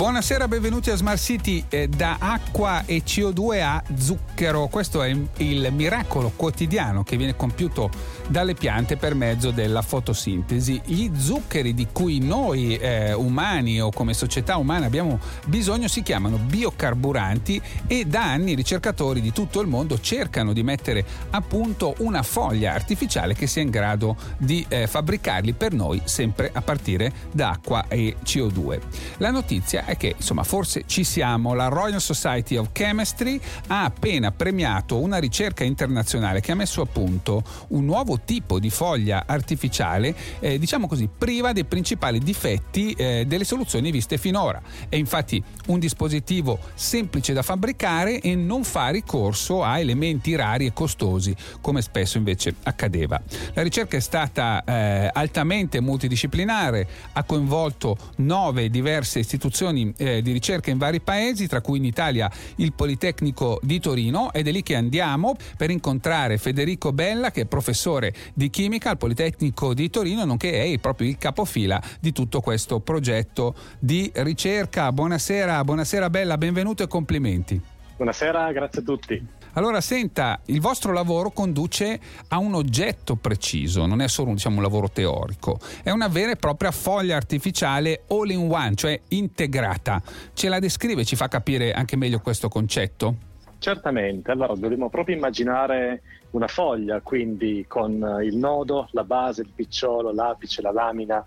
Buonasera, benvenuti a Smart City eh, da acqua e CO2 a zucchero. Questo è il miracolo quotidiano che viene compiuto dalle piante per mezzo della fotosintesi. Gli zuccheri di cui noi eh, umani o come società umana abbiamo bisogno si chiamano biocarburanti e da anni ricercatori di tutto il mondo cercano di mettere a punto una foglia artificiale che sia in grado di eh, fabbricarli per noi sempre a partire da acqua e CO2. La notizia è che insomma forse ci siamo. La Royal Society of Chemistry ha appena premiato una ricerca internazionale che ha messo a punto un nuovo tipo di foglia artificiale, eh, diciamo così, priva dei principali difetti eh, delle soluzioni viste finora. È infatti un dispositivo semplice da fabbricare e non fa ricorso a elementi rari e costosi, come spesso invece accadeva. La ricerca è stata eh, altamente multidisciplinare, ha coinvolto nove diverse istituzioni istituzioni eh, di ricerca in vari paesi, tra cui in Italia il Politecnico di Torino ed è lì che andiamo per incontrare Federico Bella che è professore di chimica al Politecnico di Torino, nonché è proprio il capofila di tutto questo progetto di ricerca. Buonasera, buonasera Bella, benvenuto e complimenti. Buonasera, grazie a tutti. Allora, senta, il vostro lavoro conduce a un oggetto preciso, non è solo diciamo, un lavoro teorico, è una vera e propria foglia artificiale all in one, cioè integrata. Ce la descrive, ci fa capire anche meglio questo concetto? Certamente, allora dobbiamo proprio immaginare una foglia, quindi con il nodo, la base, il picciolo, l'apice, la lamina,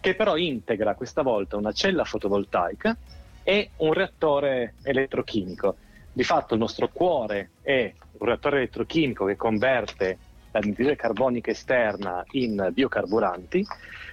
che però integra questa volta una cella fotovoltaica e un reattore elettrochimico. Di fatto il nostro cuore è un reattore elettrochimico che converte l'anidride carbonica esterna in biocarburanti.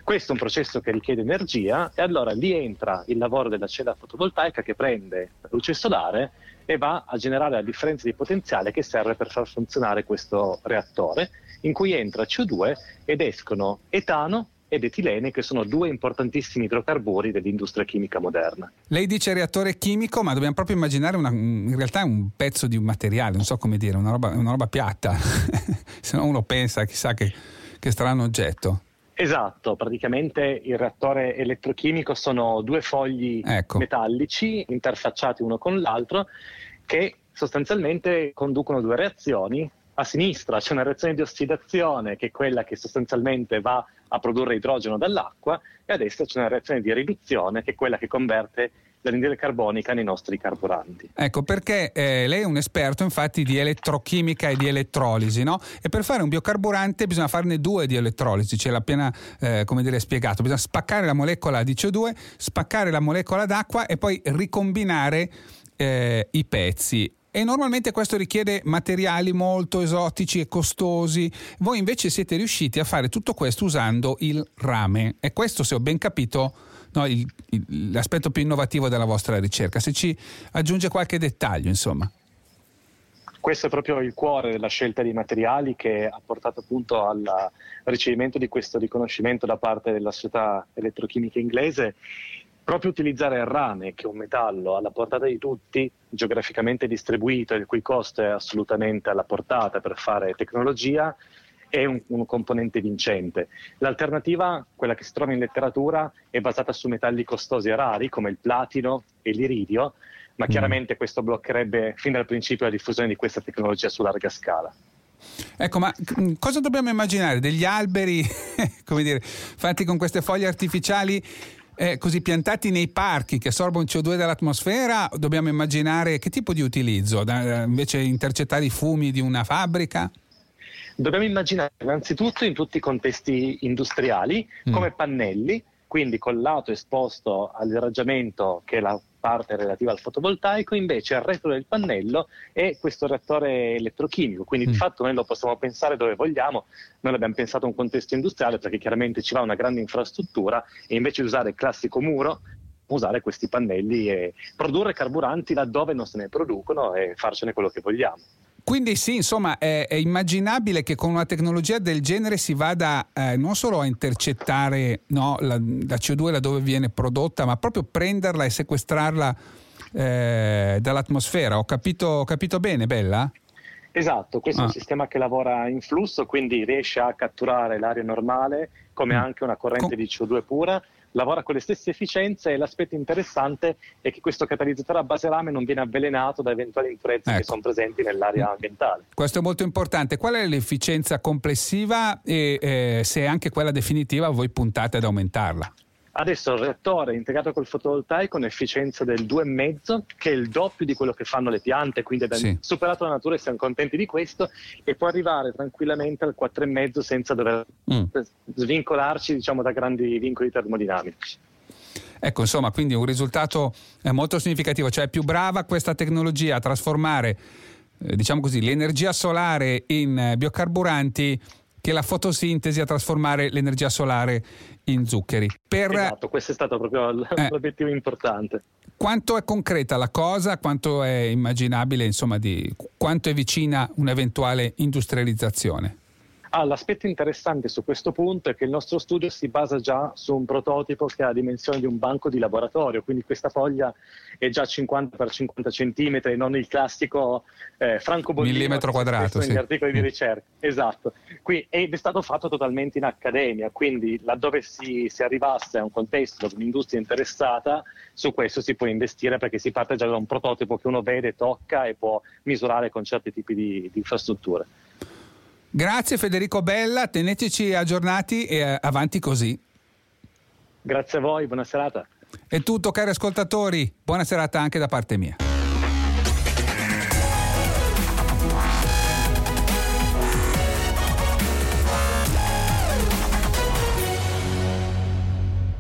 Questo è un processo che richiede energia e allora lì entra il lavoro della cella fotovoltaica che prende la luce solare e va a generare la differenza di potenziale che serve per far funzionare questo reattore in cui entra CO2 ed escono etano ed etilene, che sono due importantissimi idrocarburi dell'industria chimica moderna. Lei dice reattore chimico, ma dobbiamo proprio immaginare una, in realtà un pezzo di un materiale, non so come dire, una roba, una roba piatta, se no uno pensa chissà che, che strano oggetto. Esatto, praticamente il reattore elettrochimico sono due fogli ecco. metallici interfacciati uno con l'altro che sostanzialmente conducono due reazioni a sinistra c'è una reazione di ossidazione che è quella che sostanzialmente va a produrre idrogeno dall'acqua e a destra c'è una reazione di riduzione che è quella che converte l'anidride carbonica nei nostri carburanti. Ecco, perché eh, lei è un esperto infatti di elettrochimica e di elettrolisi, no? E per fare un biocarburante bisogna farne due di elettrolisi, ce l'ha appena eh, come dire, spiegato, bisogna spaccare la molecola di CO2, spaccare la molecola d'acqua e poi ricombinare eh, i pezzi e normalmente questo richiede materiali molto esotici e costosi. Voi invece siete riusciti a fare tutto questo usando il rame e questo, se ho ben capito, no, il, il, l'aspetto più innovativo della vostra ricerca. Se ci aggiunge qualche dettaglio, insomma. Questo è proprio il cuore della scelta di materiali che ha portato appunto al ricevimento di questo riconoscimento da parte della società elettrochimica inglese proprio utilizzare il rame, che è un metallo alla portata di tutti, geograficamente distribuito, il cui costo è assolutamente alla portata per fare tecnologia, è un, un, componente vincente. L'alternativa, quella che si trova in letteratura, è basata su metalli costosi e rari come il platino e l'iridio, ma mm. chiaramente questo bloccherebbe fin dal principio la diffusione di questa tecnologia su larga scala. Ecco, ma mm, cosa dobbiamo immaginare? Degli alberi, come dire, fatti con queste foglie artificiali eh, così piantati nei parchi che assorbono CO2 dall'atmosfera, dobbiamo immaginare che tipo di utilizzo? Da, invece intercettare i fumi di una fabbrica? Dobbiamo immaginare innanzitutto in tutti i contesti industriali mm. come pannelli, quindi col lato esposto all'irraggiamento che la parte relativa al fotovoltaico, invece al retro del pannello è questo reattore elettrochimico, quindi mm. di fatto noi lo possiamo pensare dove vogliamo, noi l'abbiamo pensato in un contesto industriale perché chiaramente ci va una grande infrastruttura e invece di usare il classico muro usare questi pannelli e produrre carburanti laddove non se ne producono e farcene quello che vogliamo. Quindi sì, insomma, è, è, immaginabile che con una tecnologia del genere si vada eh, non solo a intercettare no, la, la, CO2 laddove viene prodotta, ma proprio prenderla e sequestrarla eh, dall'atmosfera. Ho capito, ho capito bene, Bella? Esatto, questo ah. è un ah. sistema che lavora in flusso, quindi riesce a catturare l'aria normale come mm. anche una corrente Com- di CO2 pura, lavora con le stesse efficienze e l'aspetto interessante è che questo catalizzatore a base rame non viene avvelenato da eventuali impurezze ecco. che sono presenti nell'area ambientale. Questo è molto importante. Qual è l'efficienza complessiva e eh, se anche quella definitiva voi puntate ad aumentarla? Adesso il reattore è integrato col fotovoltaico con efficienza del 2,5, che è il doppio di quello che fanno le piante, quindi abbiamo sì. superato la natura e siamo contenti di questo, e può arrivare tranquillamente al 4,5 senza dover mm. svincolarci diciamo, da grandi vincoli termodinamici. Ecco, insomma, quindi un risultato eh, molto significativo, cioè è più brava questa tecnologia a trasformare, eh, diciamo così, l'energia solare in eh, biocarburanti che la fotosintesi a trasformare l'energia solare in zuccheri. Per... Esatto, questo è stato proprio eh, l'obiettivo importante. Quanto è concreta la cosa, quanto è immaginabile, insomma, di quanto è vicina un'eventuale industrializzazione? Ah, l'aspetto interessante su questo punto è che il nostro studio si basa già su un prototipo che ha la dimensione di un banco di laboratorio, quindi questa foglia è già 50 x 50 cm, non il classico eh, francobollino millimetro quadrato sì. negli articoli di mm. ricerca. Esatto. Qui, ed è stato fatto totalmente in accademia, quindi laddove si, si arrivasse a un contesto dove un'industria è interessata, su questo si può investire perché si parte già da un prototipo che uno vede, tocca e può misurare con certi tipi di, di infrastrutture. Grazie Federico Bella, teneteci aggiornati e eh, avanti così. Grazie a voi, buona serata. È tutto cari ascoltatori, buona serata anche da parte mia.